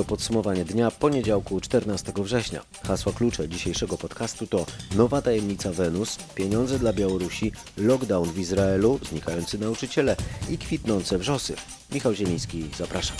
To podsumowanie dnia poniedziałku 14 września. Hasła klucze dzisiejszego podcastu to nowa tajemnica Wenus, pieniądze dla Białorusi, lockdown w Izraelu, znikający nauczyciele i kwitnące wrzosy. Michał Zieliński, zapraszam.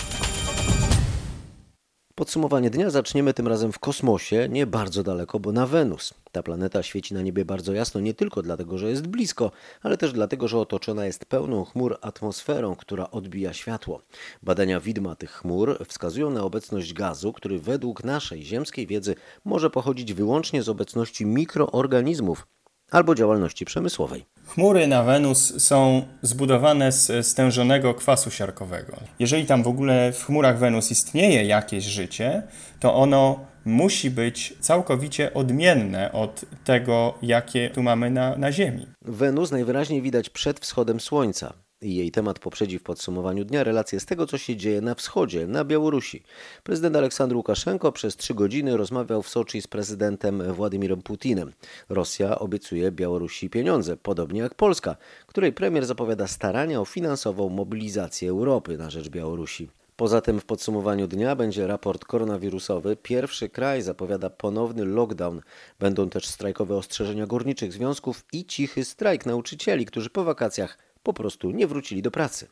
Podsumowanie dnia zaczniemy tym razem w kosmosie, nie bardzo daleko, bo na Wenus. Ta planeta świeci na niebie bardzo jasno nie tylko dlatego, że jest blisko, ale też dlatego, że otoczona jest pełną chmur atmosferą, która odbija światło. Badania widma tych chmur wskazują na obecność gazu, który według naszej ziemskiej wiedzy może pochodzić wyłącznie z obecności mikroorganizmów albo działalności przemysłowej. Chmury na Wenus są zbudowane z stężonego kwasu siarkowego. Jeżeli tam w ogóle w chmurach Wenus istnieje jakieś życie, to ono musi być całkowicie odmienne od tego, jakie tu mamy na, na Ziemi. Wenus najwyraźniej widać przed wschodem Słońca i jej temat poprzedzi w podsumowaniu dnia relacje z tego, co się dzieje na wschodzie, na Białorusi. Prezydent Aleksandr Łukaszenko przez trzy godziny rozmawiał w Soczi z prezydentem Władimirem Putinem. Rosja obiecuje Białorusi pieniądze, podobnie jak Polska, której premier zapowiada starania o finansową mobilizację Europy na rzecz Białorusi. Poza tym w podsumowaniu dnia będzie raport koronawirusowy. Pierwszy kraj zapowiada ponowny lockdown. Będą też strajkowe ostrzeżenia górniczych związków i cichy strajk nauczycieli, którzy po wakacjach po prostu nie wrócili do pracy.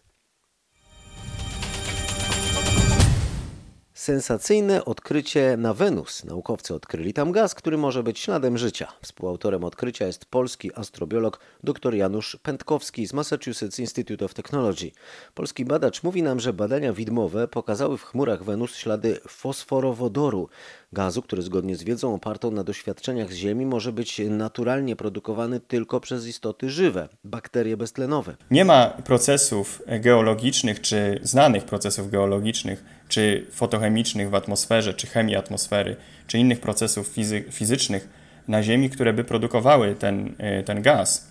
Sensacyjne odkrycie na Wenus. Naukowcy odkryli tam gaz, który może być śladem życia. Współautorem odkrycia jest polski astrobiolog dr Janusz Pętkowski z Massachusetts Institute of Technology. Polski badacz mówi nam, że badania widmowe pokazały w chmurach Wenus ślady fosforowodoru, gazu, który zgodnie z wiedzą opartą na doświadczeniach z Ziemi może być naturalnie produkowany tylko przez istoty żywe, bakterie beztlenowe. Nie ma procesów geologicznych czy znanych procesów geologicznych czy fotochemicznych w atmosferze, czy chemii atmosfery, czy innych procesów fizy fizycznych na Ziemi, które by produkowały ten, e, ten gaz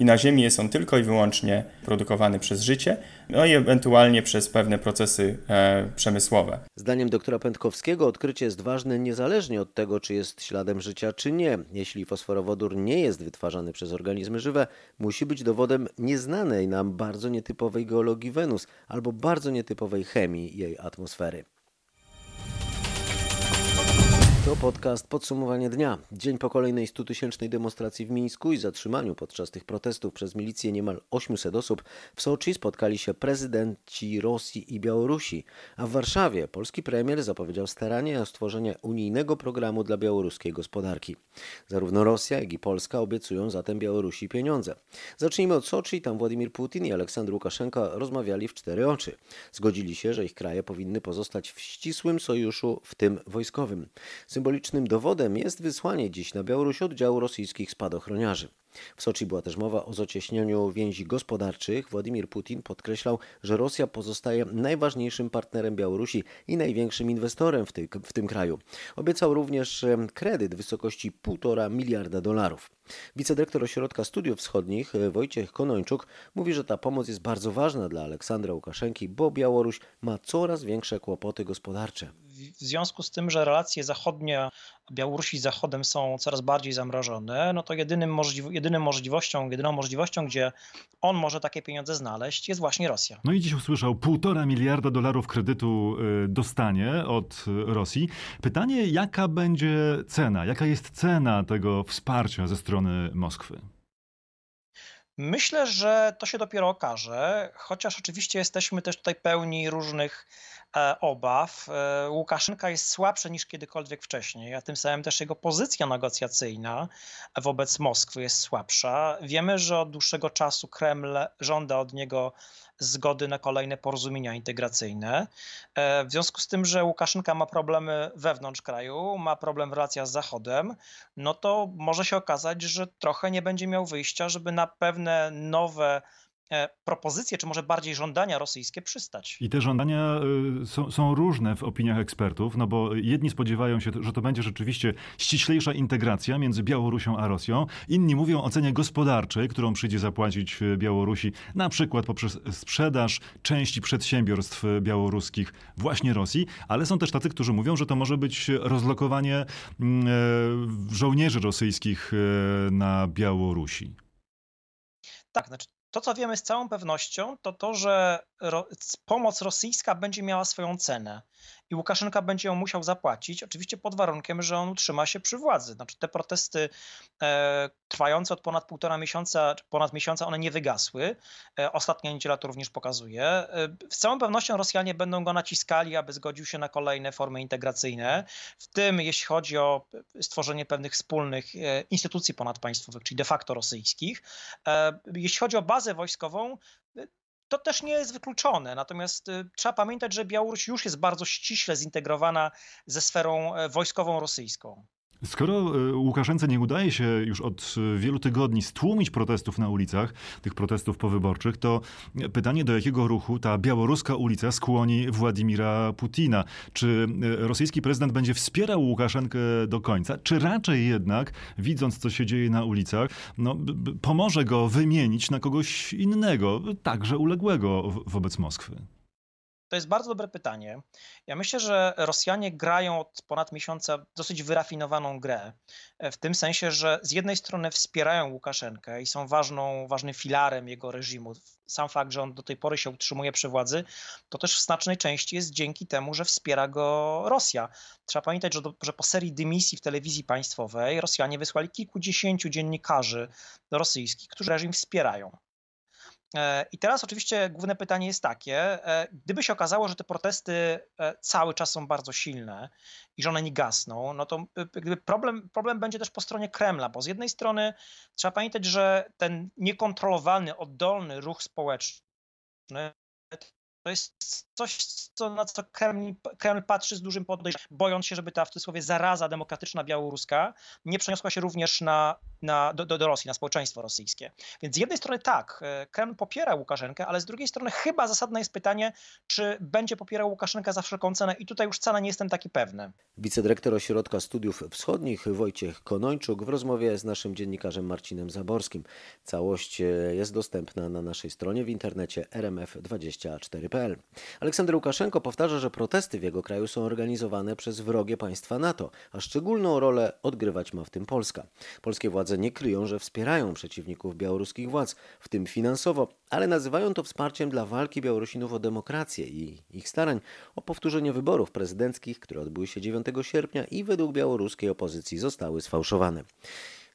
i na Ziemi jest on tylko i wyłącznie produkowany przez życie, no i ewentualnie przez pewne procesy e, przemysłowe. Zdaniem doktora Pętkowskiego odkrycie jest ważne niezależnie od tego, czy jest śladem życia, czy nie. Jeśli fosforowodór nie jest wytwarzany przez organizmy żywe, musi być dowodem nieznanej nam bardzo nietypowej geologii Wenus albo bardzo nietypowej chemii jej atmosfery. To podcast Podsumowanie dnia. Dzień po kolejnej 100-tysięcznej demonstracji w Mińsku i zatrzymaniu podczas tych protestów przez milicję niemal 800 osób w Soczi spotkali się prezydenci Rosji i Białorusi, a w Warszawie polski premier zapowiedział staranie o stworzenie unijnego programu dla białoruskiej gospodarki. Zarówno Rosja, jak i Polska obiecują zatem Białorusi pieniądze. Zacznijmy od Soczi. Tam Władimir Putin i Aleksandr Łukaszenka rozmawiali w cztery oczy. Zgodzili się, że ich kraje powinny pozostać w ścisłym sojuszu, w tym wojskowym. Symbolicznym dowodem jest wysłanie dziś na Białoruś oddziału rosyjskich spadochroniarzy. W Soczi była też mowa o zacieśnianiu więzi gospodarczych. Władimir Putin podkreślał, że Rosja pozostaje najważniejszym partnerem Białorusi i największym inwestorem w, ty, w tym kraju. Obiecał również kredyt w wysokości 1,5 miliarda dolarów. Wicedyrektor Ośrodka Studiów Wschodnich Wojciech Konończuk mówi, że ta pomoc jest bardzo ważna dla Aleksandra Łukaszenki, bo Białoruś ma coraz większe kłopoty gospodarcze w związku z tym, że relacje zachodnie Białorusi z Zachodem są coraz bardziej zamrożone, no to jedynym, możliw jedynym możliwością, jedyną możliwością, gdzie on może takie pieniądze znaleźć, jest właśnie Rosja. No i dziś usłyszał, półtora miliarda dolarów kredytu y, dostanie od Rosji. Pytanie, jaka będzie cena, jaka jest cena tego wsparcia ze strony Moskwy? Myślę, że to się dopiero okaże, chociaż oczywiście jesteśmy też tutaj pełni różnych obaw. E, Łukaszenka jest słabszy niż kiedykolwiek wcześniej, a tym samym też jego pozycja negocjacyjna wobec Moskwy jest słabsza. Wiemy, że od dłuższego czasu Kreml żąda od niego zgody na kolejne porozumienia integracyjne. E, w związku z tym, że Łukaszenka ma problemy wewnątrz kraju, ma problem w relacjach z Zachodem, no to może się okazać, że trochę nie będzie miał wyjścia, żeby na pewne nowe e, propozycje, czy może bardziej żądania rosyjskie przystać. I te żądania y, są, są, różne w opiniach ekspertów, no bo jedni spodziewają się, że to będzie rzeczywiście ściślejsza integracja między Białorusią a Rosją. Inni mówią o cenie gospodarczej, którą przyjdzie zapłacić y, Białorusi, na przykład poprzez sprzedaż części przedsiębiorstw białoruskich właśnie Rosji, ale są też tacy, którzy mówią, że to może być rozlokowanie mm, e, żołnierzy rosyjskich e, na Białorusi. Tak, znaczy to, co wiemy z całą pewnością, to to, że ro pomoc rosyjska będzie miała swoją cenę i Łukaszenka będzie ją musiał zapłacić, oczywiście pod warunkiem, że on utrzyma się przy władzy. Znaczy te protesty e, trwające od ponad półtora miesiąca, ponad miesiąca, one nie wygasły. E, ostatnia niedziela to również pokazuje. E, z całą pewnością Rosjanie będą go naciskali, aby zgodził się na kolejne formy integracyjne, w tym jeśli chodzi o stworzenie pewnych wspólnych e, instytucji ponadpaństwowych, czyli de facto rosyjskich. E, jeśli chodzi o bazę wojskową, to też nie jest wykluczone. Natomiast y, trzeba pamiętać, że Białoruś już jest bardzo ściśle zintegrowana ze sferą e, wojskową rosyjską. Skoro e, Łukaszence nie udaje się już od e, wielu tygodni stłumić protestów na ulicach, tych protestów powyborczych, to pytanie, do jakiego ruchu ta białoruska ulica skłoni Władimira Putina? Czy e, rosyjski prezydent będzie wspierał Łukaszenkę do końca, czy raczej jednak, widząc co się dzieje na ulicach, no, pomoże go wymienić na kogoś innego, także uległego wobec Moskwy? To jest bardzo dobre pytanie. Ja myślę, że Rosjanie grają od ponad miesiąca dosyć wyrafinowaną grę. E, w tym sensie, że z jednej strony wspierają Łukaszenkę i są ważną, ważnym filarem jego reżimu. Sam fakt, że on do tej pory się utrzymuje przy władzy, to też w znacznej części jest dzięki temu, że wspiera go Rosja. Trzeba pamiętać, że, do, że po serii dymisji w telewizji państwowej Rosjanie wysłali kilkudziesięciu dziennikarzy rosyjskich, którzy reżim wspierają. E, I teraz oczywiście główne pytanie jest takie, e, gdyby się okazało, że te protesty e, cały czas są bardzo silne i że one nie gasną, no to problem, problem będzie też po stronie Kremla, bo z jednej strony trzeba pamiętać, że ten niekontrolowany, oddolny ruch społeczny to jest coś, co, na co Kreml, Kreml patrzy z dużym podejrzeniem, bojąc się, żeby ta w cudzysłowie zaraza demokratyczna białoruska nie przeniosła się również na, na, do, do, Rosji, na społeczeństwo rosyjskie. Więc z jednej strony tak, e, Kreml popiera Łukaszenkę, ale z drugiej strony chyba zasadne jest pytanie, czy będzie popierał Łukaszenkę za wszelką cenę i tutaj już wcale nie jestem taki pewny. Wicedyrektor Ośrodka Studiów Wschodnich Wojciech Konończuk w rozmowie z naszym dziennikarzem Marcinem Zaborskim. Całość e, jest dostępna na naszej stronie w internecie rmf24.pl. Aleksander Łukaszenko powtarza, że protesty w jego kraju są organizowane przez wrogie państwa NATO, a szczególną rolę odgrywać ma w tym Polska. Polskie władze nie kryją, że wspierają przeciwników białoruskich władz, w tym finansowo, ale nazywają to wsparciem dla walki Białorusinów o demokrację i ich starań o powtórzenie wyborów prezydenckich, które odbyły się 9 sierpnia i według białoruskiej opozycji zostały sfałszowane.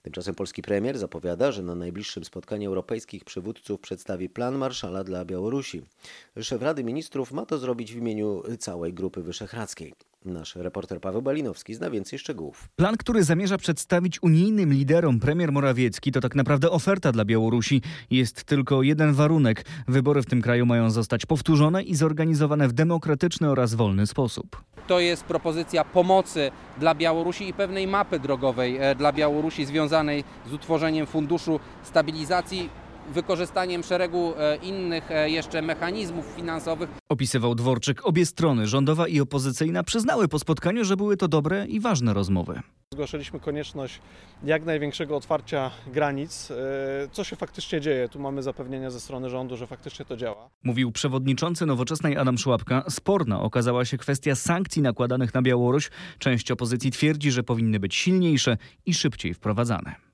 Tymczasem polski premier zapowiada, że na najbliższym spotkaniu europejskich przywódców przedstawi plan Marszala dla Białorusi. Szef Rady Ministrów ma to zrobić w imieniu całej Grupy Wyszehradzkiej. Nasz reporter Paweł Balinowski zna więcej szczegółów. Plan, który zamierza przedstawić unijnym liderom premier Morawiecki, to tak naprawdę oferta dla Białorusi. Jest tylko jeden warunek. Wybory w tym kraju mają zostać powtórzone i zorganizowane w demokratyczny oraz wolny sposób. To jest propozycja pomocy dla Białorusi i pewnej mapy drogowej e, dla Białorusi związanej z utworzeniem Funduszu Stabilizacji wykorzystaniem szeregu e, innych e, jeszcze mechanizmów finansowych. Opisywał Dworczyk. Obie strony, rządowa i opozycyjna, przyznały po spotkaniu, że były to dobre i ważne rozmowy. Zgłaszaliśmy konieczność jak największego otwarcia granic. E, co się faktycznie dzieje? Tu mamy zapewnienia ze strony rządu, że faktycznie to działa. Mówił przewodniczący nowoczesnej Adam Szłapka. Sporna okazała się kwestia sankcji nakładanych na Białoruś. Część opozycji twierdzi, że powinny być silniejsze i szybciej wprowadzane.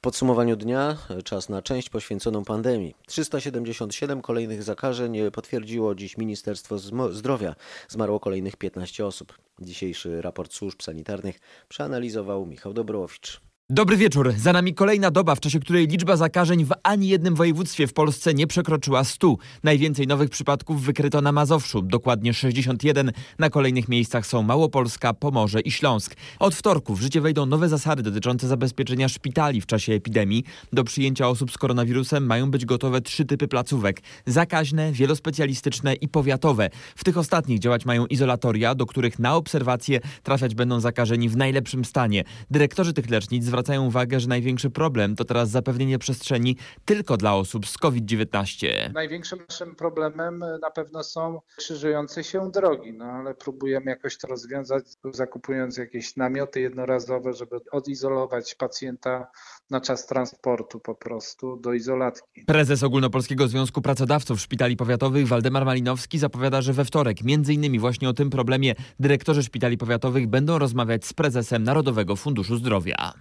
W podsumowaniu dnia czas na część poświęconą pandemii. 377 kolejnych zakażeń potwierdziło dziś Ministerstwo Zdrowia. Zmarło kolejnych 15 osób. Dzisiejszy raport służb sanitarnych przeanalizował Michał Dobrowicz. Dobry wieczór. Za nami kolejna doba, w czasie której liczba zakażeń w ani jednym województwie w Polsce nie przekroczyła 100. Najwięcej nowych przypadków wykryto na Mazowszu, dokładnie 61. Na kolejnych miejscach są Małopolska, Pomorze i Śląsk. Od wtorku w życie wejdą nowe zasady dotyczące zabezpieczenia szpitali w czasie epidemii. Do przyjęcia osób z koronawirusem mają być gotowe trzy typy placówek: zakaźne, wielospecjalistyczne i powiatowe. W tych ostatnich działać mają izolatoria, do których na obserwacje trafiać będą zakażeni w najlepszym stanie. Dyrektorzy tych lecznic zwracają zwracają uwagę, że największy problem to teraz zapewnienie przestrzeni tylko dla osób z COVID-19. Największym naszym problemem na pewno są krzyżujące się drogi, no ale próbujemy jakoś to rozwiązać, zakupując jakieś namioty jednorazowe, żeby odizolować pacjenta na czas transportu po prostu do izolatki. Prezes Ogólnopolskiego Związku Pracodawców Szpitali Powiatowych Waldemar Malinowski zapowiada, że we wtorek między innymi właśnie o tym problemie dyrektorzy szpitali powiatowych będą rozmawiać z prezesem Narodowego Funduszu Zdrowia.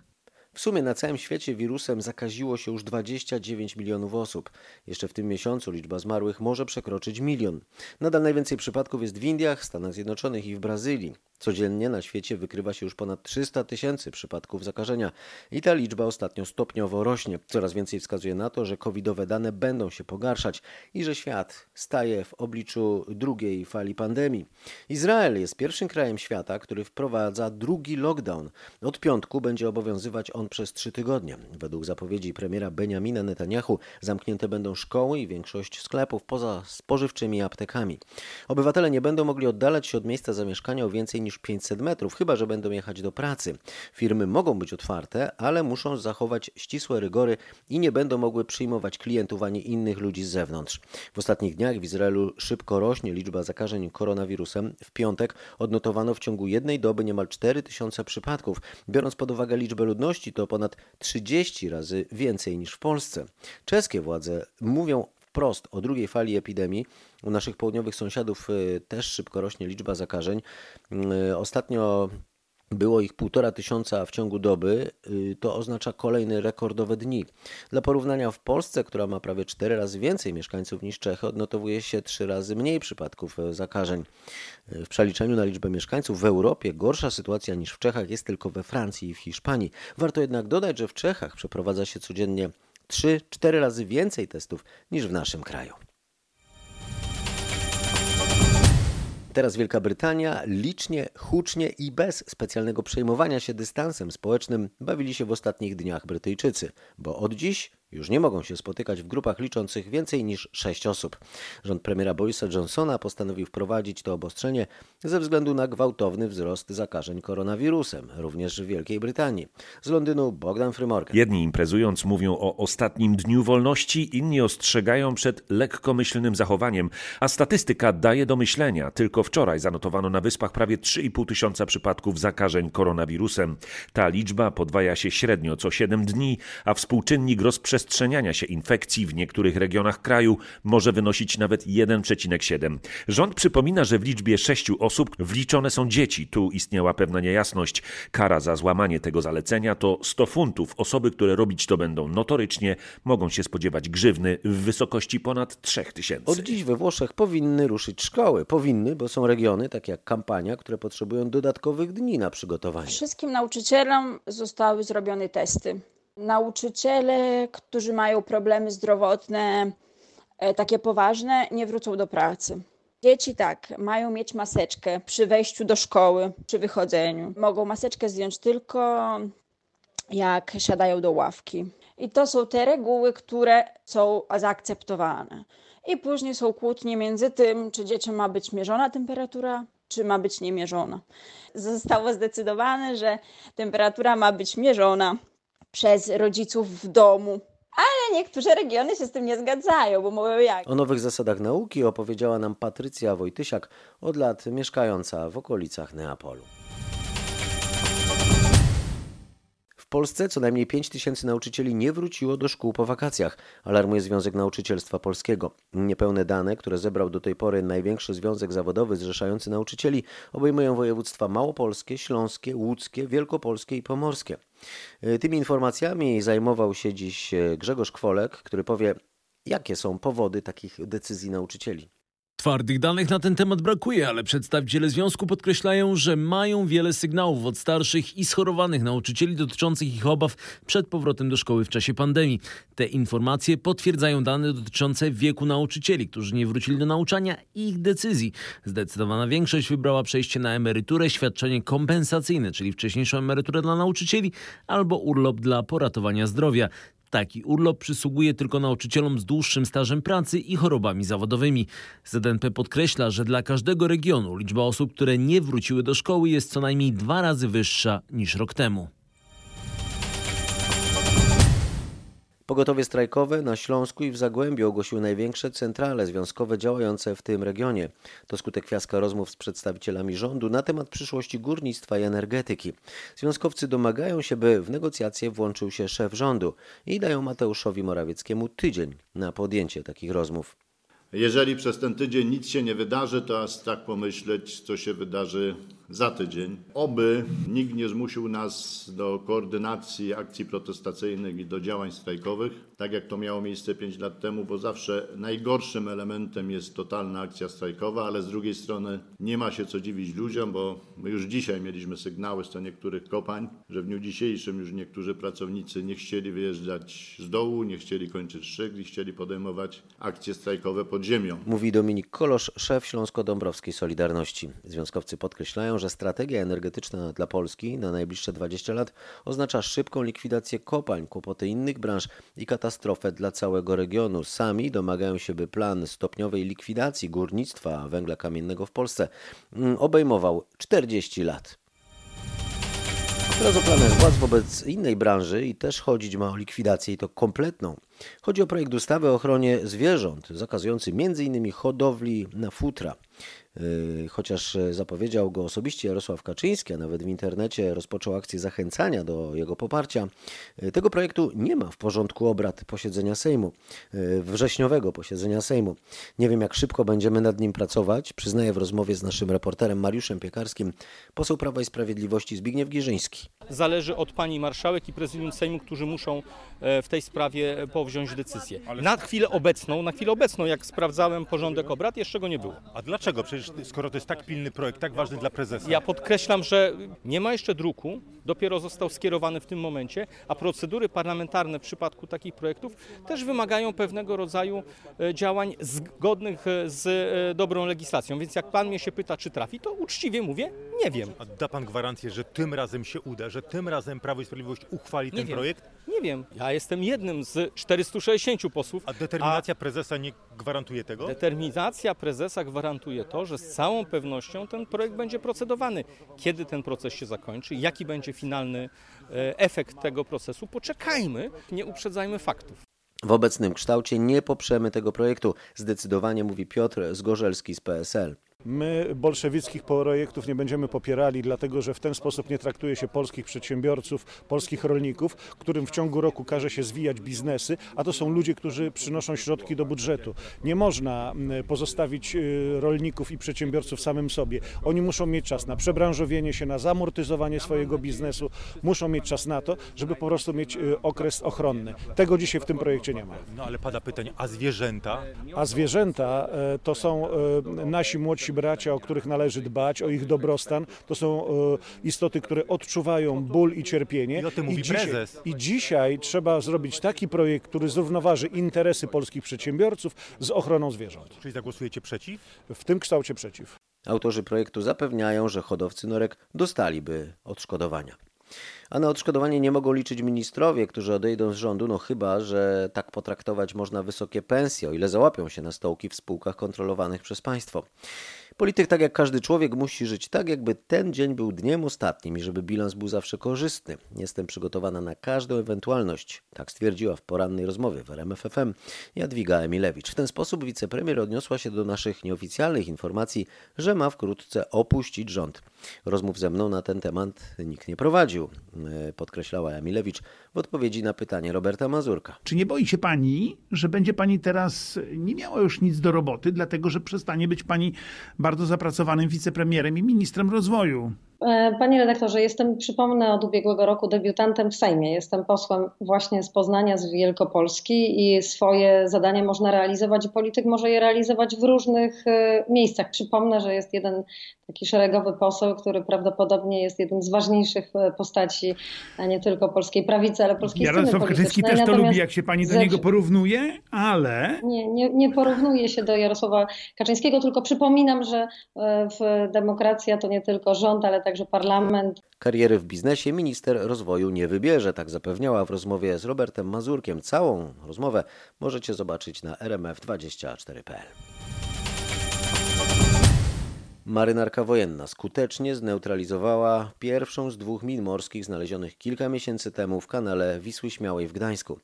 W sumie na całym świecie wirusem zakaziło się już 29 milionów osób. Jeszcze w tym miesiącu liczba zmarłych może przekroczyć milion. Nadal najwięcej przypadków jest w Indiach, Stanach Zjednoczonych i w Brazylii. Codziennie na świecie wykrywa się już ponad 300 tysięcy przypadków zakażenia i ta liczba ostatnio stopniowo rośnie. Coraz więcej wskazuje na to, że covidowe dane będą się pogarszać i że świat staje w obliczu drugiej fali pandemii. Izrael jest pierwszym krajem świata, który wprowadza drugi lockdown. Od piątku będzie obowiązywać on przez trzy tygodnie. Według zapowiedzi premiera Benjamina Netanyahu zamknięte będą szkoły i większość sklepów poza spożywczymi aptekami. Obywatele nie będą mogli oddalać się od miejsca zamieszkania o więcej niż 500 metrów, chyba że będą jechać do pracy. Firmy mogą być otwarte, ale muszą zachować ścisłe rygory i nie będą mogły przyjmować klientów ani innych ludzi z zewnątrz. W ostatnich dniach w Izraelu szybko rośnie liczba zakażeń koronawirusem. W piątek odnotowano w ciągu jednej doby niemal 4000 przypadków. Biorąc pod uwagę liczbę ludności, to ponad 30 razy więcej niż w Polsce. Czeskie władze mówią wprost o drugiej fali epidemii. U naszych południowych sąsiadów y, też szybko rośnie liczba zakażeń. Y, ostatnio było ich półtora tysiąca w ciągu doby, y, to oznacza kolejne rekordowe dni. Dla porównania w Polsce, która ma prawie cztery razy więcej mieszkańców niż Czechy, odnotowuje się trzy razy mniej przypadków zakażeń. W przeliczeniu na liczbę mieszkańców w Europie gorsza sytuacja niż w Czechach jest tylko we Francji i w Hiszpanii. Warto jednak dodać, że w Czechach przeprowadza się codziennie 3-4 razy więcej testów niż w naszym kraju. Teraz Wielka Brytania licznie, hucznie i bez specjalnego przejmowania się dystansem społecznym bawili się w ostatnich dniach Brytyjczycy, bo od dziś już nie mogą się spotykać w grupach liczących więcej niż sześć osób. Rząd premiera Borisa Johnsona postanowił wprowadzić to obostrzenie ze względu na gwałtowny wzrost zakażeń koronawirusem, również w Wielkiej Brytanii. Z Londynu Bogdan Frymorgan. Jedni imprezując mówią o ostatnim dniu wolności, inni ostrzegają przed lekkomyślnym zachowaniem, a statystyka daje do myślenia. Tylko wczoraj zanotowano na wyspach prawie 3,5 tysiąca przypadków zakażeń koronawirusem. Ta liczba podwaja się średnio co 7 dni, a współczynnik rozprzestrzeniania rozprzestrzeniania się infekcji w niektórych regionach kraju może wynosić nawet 1,7. Rząd przypomina, że w liczbie 6 osób wliczone są dzieci. Tu istniała pewna niejasność. Kara za złamanie tego zalecenia to 100 funtów. Osoby, które robić to będą notorycznie, mogą się spodziewać grzywny w wysokości ponad 3000. Od dziś we Włoszech powinny ruszyć szkoły. Powinny, bo są regiony, takie jak Kampania, które potrzebują dodatkowych dni na przygotowanie. Wszystkim nauczycielom zostały zrobione testy nauczyciele, którzy mają problemy zdrowotne, e, takie poważne, nie wrócą do pracy. Dzieci tak, mają mieć maseczkę przy wejściu do szkoły, przy wychodzeniu. Mogą maseczkę zdjąć tylko jak siadają do ławki. I to są te reguły, które są zaakceptowane. I później są kłótnie między tym, czy dzieciom ma być mierzona temperatura, czy ma być niemierzona. Zostało zdecydowane, że temperatura ma być mierzona przez rodziców w domu. Ale niektóre regiony się z tym nie zgadzają, bo mówią jak. O nowych zasadach nauki opowiedziała nam Patrycja Wojtysiak, od lat mieszkająca w okolicach Neapolu. W Polsce co najmniej 5 tysięcy nauczycieli nie wróciło do szkół po wakacjach, alarmuje Związek Nauczycielstwa Polskiego. Niepełne dane, które zebrał do tej pory największy związek zawodowy zrzeszający nauczycieli, obejmują województwa małopolskie, śląskie, łódzkie, wielkopolskie i pomorskie. Y, tymi informacjami zajmował się dziś y, Grzegorz Kwolek, który powie, jakie są powody takich decyzji nauczycieli. Twardych danych na ten temat brakuje, ale przedstawiciele związku podkreślają, że mają wiele sygnałów od starszych i schorowanych nauczycieli dotyczących ich obaw przed powrotem do szkoły w czasie pandemii. Te informacje potwierdzają dane dotyczące wieku nauczycieli, którzy nie wrócili do nauczania i ich decyzji. Zdecydowana większość wybrała przejście na emeryturę, świadczenie kompensacyjne, czyli wcześniejszą emeryturę dla nauczycieli albo urlop dla poratowania zdrowia. Taki urlop przysługuje tylko nauczycielom z dłuższym stażem pracy i chorobami zawodowymi. ZNP podkreśla, że dla każdego regionu liczba osób, które nie wróciły do szkoły jest co najmniej dwa razy wyższa niż rok temu. Pogotowie strajkowe na Śląsku i w Zagłębiu ogłosiły największe centrale związkowe działające w tym regionie. To skutek fiaska rozmów z przedstawicielami rządu na temat przyszłości górnictwa i energetyki. Związkowcy domagają się, by w negocjacje włączył się szef rządu i dają Mateuszowi Morawieckiemu tydzień na podjęcie takich rozmów. Jeżeli przez ten tydzień nic się nie wydarzy, to aż tak pomyśleć, co się wydarzy za tydzień. Oby nikt nie zmusił nas do koordynacji akcji protestacyjnych i do działań strajkowych, tak jak to miało miejsce 5 lat temu, bo zawsze najgorszym elementem jest totalna akcja strajkowa, ale z drugiej strony nie ma się co dziwić ludziom, bo my już dzisiaj mieliśmy sygnały z co niektórych kopań, że w dniu dzisiejszym już niektórzy pracownicy nie chcieli wyjeżdżać z dołu, nie chcieli kończyć szygli, chcieli podejmować akcje strajkowe pod ziemią. Mówi Dominik Kolosz, szef Śląsko-Dąbrowskiej Solidarności. Związkowcy podkreślają, że strategia energetyczna dla Polski na najbliższe 20 lat oznacza szybką likwidację kopalń, kłopoty innych branż i katastrofę dla całego regionu. Sami domagają się, by plan stopniowej likwidacji górnictwa węgla kamiennego w Polsce mm, obejmował 40 lat. Teraz o planach władz wobec innej branży i też chodzić ma o likwidację i to kompletną. Chodzi o projekt ustawy o ochronie zwierząt, zakazujący m.in. hodowli na futra. Yy, chociaż zapowiedział go osobiście Jarosław Kaczyński, a nawet w internecie rozpoczął akcję zachęcania do jego poparcia, yy, tego projektu nie ma w porządku obrad posiedzenia Sejmu, yy, wrześniowego posiedzenia Sejmu. Nie wiem, jak szybko będziemy nad nim pracować, przyznaję w rozmowie z naszym reporterem Mariuszem Piekarskim, poseł Prawa i Sprawiedliwości Zbigniew Giżyński. Zależy od pani marszałek i prezydium Sejmu, którzy muszą e, w tej sprawie powziąć decyzję. Na chwilę obecną, na chwilę obecną, jak sprawdzałem porządek obrad, jeszcze go nie było. A dlaczego? Przecież skoro to jest tak pilny projekt, tak ważny dla prezesa. Ja podkreślam, że nie ma jeszcze druku, dopiero został skierowany w tym momencie, a procedury parlamentarne w przypadku takich projektów też wymagają pewnego rodzaju e, działań zgodnych e, z e, dobrą legislacją. Więc jak pan mnie się pyta, czy trafi, to uczciwie mówię, nie wiem. A da pan gwarancję, że tym razem się uda, że tym razem Prawo i Sprawiedliwość uchwali Nie ten wiem. projekt? Nie wiem. Ja jestem jednym z 460 posłów. A determinacja prezesa nie gwarantuje tego? Determinacja prezesa gwarantuje to, że z całą pewnością ten projekt będzie procedowany. Kiedy ten proces się zakończy, jaki będzie finalny e, efekt tego procesu, poczekajmy, nie uprzedzajmy faktów. W obecnym kształcie nie poprzemy tego projektu, zdecydowanie mówi Piotr Zgorzelski z PSL. My bolszewickich projektów nie będziemy popierali, dlatego że w ten sposób nie traktuje się polskich przedsiębiorców, polskich rolników, którym w ciągu roku każe się zwijać biznesy, a to są ludzie, którzy przynoszą środki do budżetu. Nie można mm, pozostawić y, rolników i przedsiębiorców samym sobie. Oni muszą mieć czas na przebranżowienie się, na zamortyzowanie swojego biznesu, muszą mieć czas na to, żeby po prostu mieć y, okres ochronny. Tego dzisiaj w tym projekcie nie ma. No ale pada pytanie, a zwierzęta? A zwierzęta e, to są e, nasi młodsi bracia, o których należy dbać, o ich dobrostan. To są e, istoty, które odczuwają ból i cierpienie. I o tym mówi dzisiaj, prezes. I dzisiaj trzeba zrobić taki projekt, który zrównoważy interesy polskich przedsiębiorców z ochroną zwierząt. Czyli zagłosujecie przeciw? W tym kształcie przeciw. Autorzy projektu zapewniają, że hodowcy norek dostaliby odszkodowania. A na odszkodowanie nie mogą liczyć ministrowie, którzy odejdą z rządu, no chyba, że tak potraktować można wysokie pensje, o ile załapią się na stołki w spółkach kontrolowanych przez państwo. Polityk, tak jak każdy człowiek, musi żyć tak, jakby ten dzień był dniem ostatnim i żeby bilans był zawsze korzystny. Jestem przygotowana na każdą ewentualność, tak stwierdziła w porannej rozmowie w RMFFM Jadwiga Emilewicz. W ten sposób wicepremier odniosła się do naszych nieoficjalnych informacji, że ma wkrótce opuścić rząd. Rozmów ze mną na ten temat nikt nie prowadził, e, podkreślała Emilewicz w odpowiedzi na pytanie Roberta Mazurka. Czy nie boi się pani, że będzie pani teraz nie miała już nic do roboty, dlatego że przestanie być pani bardzo zapracowanym wicepremierem i ministrem rozwoju? E, Panie redaktorze, jestem, przypomnę, od ubiegłego roku debiutantem w Sejmie. Jestem posłem właśnie z Poznania, z Wielkopolski i swoje zadania można realizować i polityk może je realizować w różnych e, miejscach. Przypomnę, że jest jeden taki szeregowy poseł, który prawdopodobnie jest jednym z ważniejszych e, postaci, a nie tylko polskiej prawicy, ale polskiej Jarosław Kaczyński też to Natomiast lubi, jak się pani do niego porównuje, ale nie, nie, nie porównuje się do Jarosława Kaczyńskiego, tylko przypominam, że w demokracja to nie tylko rząd, ale także parlament. Kariery w biznesie minister rozwoju nie wybierze, tak zapewniała w rozmowie z Robertem Mazurkiem. Całą rozmowę możecie zobaczyć na rmf24.pl. Marynarka wojenna skutecznie zneutralizowała pierwszą z dwóch min morskich znalezionych kilka miesięcy temu w kanale Wisły Śmiałej w Gdańsku.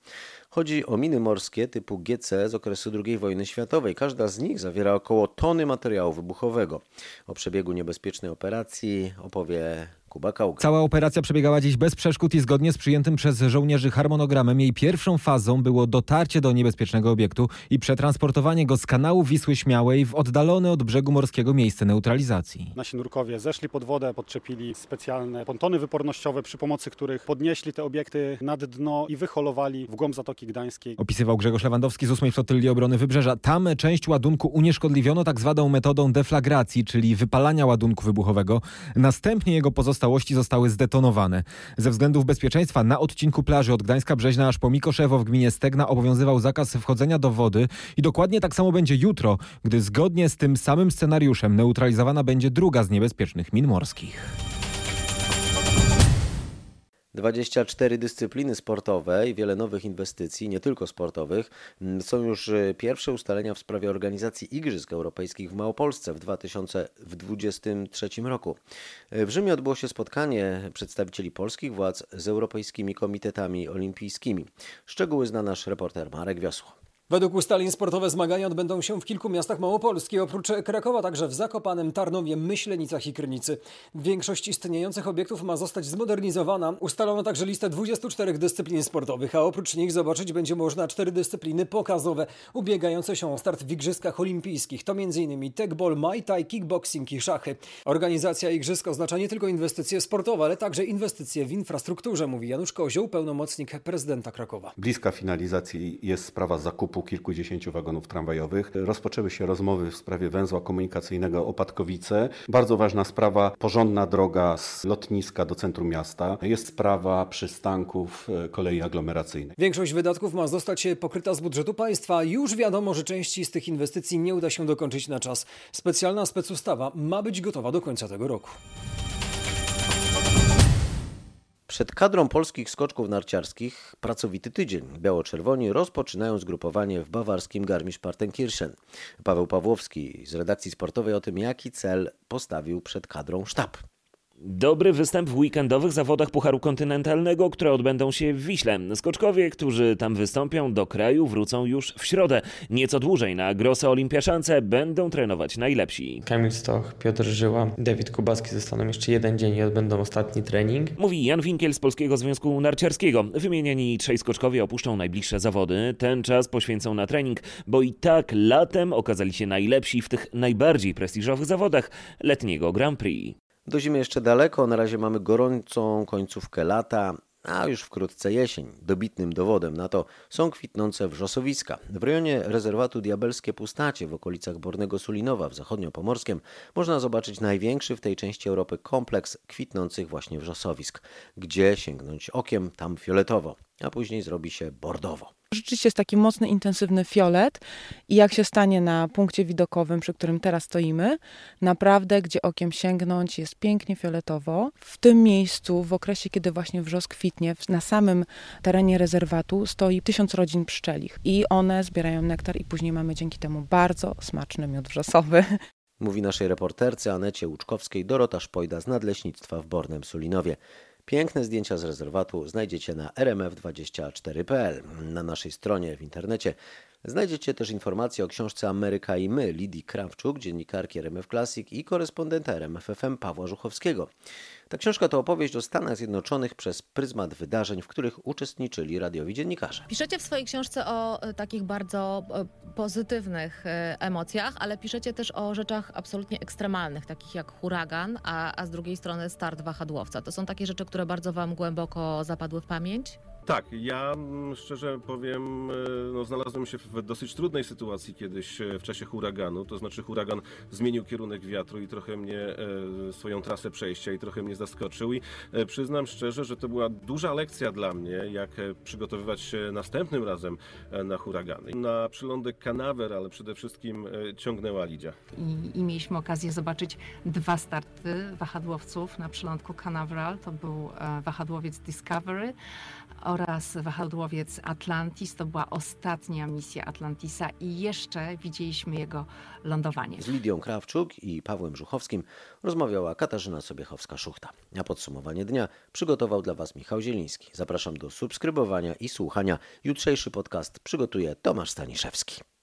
Chodzi o miny morskie typu GC z okresu II wojny światowej. Każda z nich zawiera około tony materiału wybuchowego. O przebiegu niebezpiecznej operacji opowie Kuba Kauga. Cała operacja przebiegała dziś bez przeszkód i zgodnie z przyjętym przez żołnierzy harmonogramem. Jej pierwszą fazą było dotarcie do niebezpiecznego obiektu i przetransportowanie go z kanału Wisły Śmiałej w oddalone od brzegu morskiego miejsce neutralizacji. Nasi nurkowie zeszli pod wodę, podczepili specjalne pontony wypornościowe, przy pomocy których podnieśli te obiekty nad dno i wyholowali w głąb Zatoki Gdańskiej. Opisywał Grzegorz Lewandowski z 8 Flotylli Obrony Wybrzeża. Tam część ładunku unieszkodliwiono tak zwaną metodą deflagracji, czyli wypalania ładunku wybuchowego. Następnie jego pozostałości zostały zdetonowane. Ze względów bezpieczeństwa na odcinku plaży od Gdańska Brzeźna aż po Mikoszewo w gminie Stegna obowiązywał zakaz wchodzenia do wody i dokładnie tak samo będzie jutro, gdy zgodnie z tym samym scenariuszem neutralizowana będzie druga z niebezpiecznych min morskich. 24 dyscypliny sportowe i wiele nowych inwestycji, nie tylko sportowych. Są już pierwsze ustalenia w sprawie organizacji Igrzysk Europejskich w Małopolsce w 2023 roku. W Rzymie odbyło się spotkanie przedstawicieli polskich władz z europejskimi komitetami olimpijskimi. Szczegóły zna nasz reporter Marek Wiosło. Według ustaleń sportowe zmagania odbędą się w kilku miastach Małopolski, oprócz Krakowa także w Zakopanem, Tarnowie, Myślenicach i Krynicy. Większość istniejących obiektów ma zostać zmodernizowana. Ustalono także listę 24 dyscyplin sportowych, a oprócz nich zobaczyć będzie można cztery dyscypliny pokazowe, ubiegające się o start w Igrzyskach Olimpijskich. To m.in. tekball, muay thai, kickboxing i szachy. Organizacja Igrzysk oznacza nie tylko inwestycje sportowe, ale także inwestycje w infrastrukturze, mówi Janusz Kozioł, pełnomocnik prezydenta Krakowa. Bliska finalizacji jest sprawa zakupu kilkudziesięciu wagonów tramwajowych. Rozpoczęły się rozmowy w sprawie węzła komunikacyjnego Opatkowice. Bardzo ważna sprawa, porządna droga z lotniska do centrum miasta. Jest sprawa przystanków e, kolei aglomeracyjnej. Większość wydatków ma zostać pokryta z budżetu państwa. Już wiadomo, że części z tych inwestycji nie uda się dokończyć na czas. Specjalna specustawa ma być gotowa do końca tego roku. Przed kadrą polskich skoczków narciarskich pracowity tydzień. Biało-czerwoni rozpoczynają zgrupowanie w bawarskim Garmisch-Partenkirchen. Paweł Pawłowski z redakcji sportowej o tym, jaki cel postawił przed kadrą sztab. Dobry występ w weekendowych zawodach Pucharu Kontynentalnego, które odbędą się w Wiśle. Skoczkowie, którzy tam wystąpią do kraju, wrócą już w środę. Nieco dłużej na Grosse Olimpiaszance będą trenować najlepsi. Kamil Stoch, Piotr Żyła, Dawid Kubaski zostaną jeszcze jeden dzień i odbędą ostatni trening. Mówi Jan Winkiel z Polskiego Związku Narciarskiego. Wymienieni trzej skoczkowie opuszczą najbliższe zawody. Ten czas poświęcą na trening, bo i tak latem okazali się najlepsi w tych najbardziej prestiżowych zawodach letniego Grand Prix. Do zimy jeszcze daleko, na razie mamy gorącą końcówkę lata, a już wkrótce jesień. Dobitnym dowodem na to są kwitnące wrzosowiska. W rejonie rezerwatu Diabelskie Pustacie w okolicach Bornego Sulinowa w zachodniopomorskiem można zobaczyć największy w tej części Europy kompleks kwitnących właśnie wrzosowisk. Gdzie sięgnąć okiem, tam fioletowo, a później zrobi się bordowo. Rzeczywiście jest taki mocny, intensywny fiolet i jak się stanie na punkcie widokowym, przy którym teraz stoimy, naprawdę, gdzie okiem sięgnąć, jest pięknie fioletowo. W tym miejscu, w okresie, kiedy właśnie wrzos kwitnie, na samym terenie rezerwatu stoi tysiąc rodzin pszczelich i one zbierają nektar i później mamy dzięki temu bardzo smaczny miód wrzosowy. Mówi naszej reporterce Anecie Łuczkowskiej Dorota Szpojda z Nadleśnictwa w Bornem Sulinowie. Piękne zdjęcia z rezerwatu znajdziecie na rmf24.pl. Na naszej stronie w internecie znajdziecie też informacje o książce Ameryka i my Lidii Krawczuk, dziennikarki RMF Classic i korespondenta RMFFM Pawła Żuchowskiego. Ta książka to opowieść o Stanach Zjednoczonych przez pryzmat wydarzeń, w których uczestniczyli radiowi dziennikarze. Piszecie w swojej książce o e, takich bardzo e, pozytywnych e, emocjach, ale piszecie też o rzeczach absolutnie ekstremalnych, takich jak huragan, a, a z drugiej strony start wahadłowca. To są takie rzeczy, które bardzo Wam głęboko zapadły w pamięć? Tak, ja mm, szczerze powiem, no, znalazłem się w dosyć trudnej sytuacji kiedyś w czasie huraganu. To znaczy, huragan zmienił kierunek wiatru i trochę mnie, swoją trasę przejścia i trochę mnie zaskoczył. I przyznam szczerze, że to była duża lekcja dla mnie, jak przygotowywać się następnym razem na huragany. Na przylądek Canaver, ale przede wszystkim ciągnęła Lidia. I, I, mieliśmy okazję zobaczyć dwa starty wahadłowców na przylądku Canaveral. To był wahadłowiec Discovery oraz wahadłowiec Atlantis. To była ostatnia misja Atlantisa i jeszcze widzieliśmy jego lądowanie. Z Lidią Krawczuk i Pawłem Żuchowskim rozmawiała Katarzyna Sobiechowska-Szuchta. A podsumowanie dnia przygotował dla Was Michał Zieliński. Zapraszam do subskrybowania i słuchania. Jutrzejszy podcast przygotuje Tomasz Staniszewski.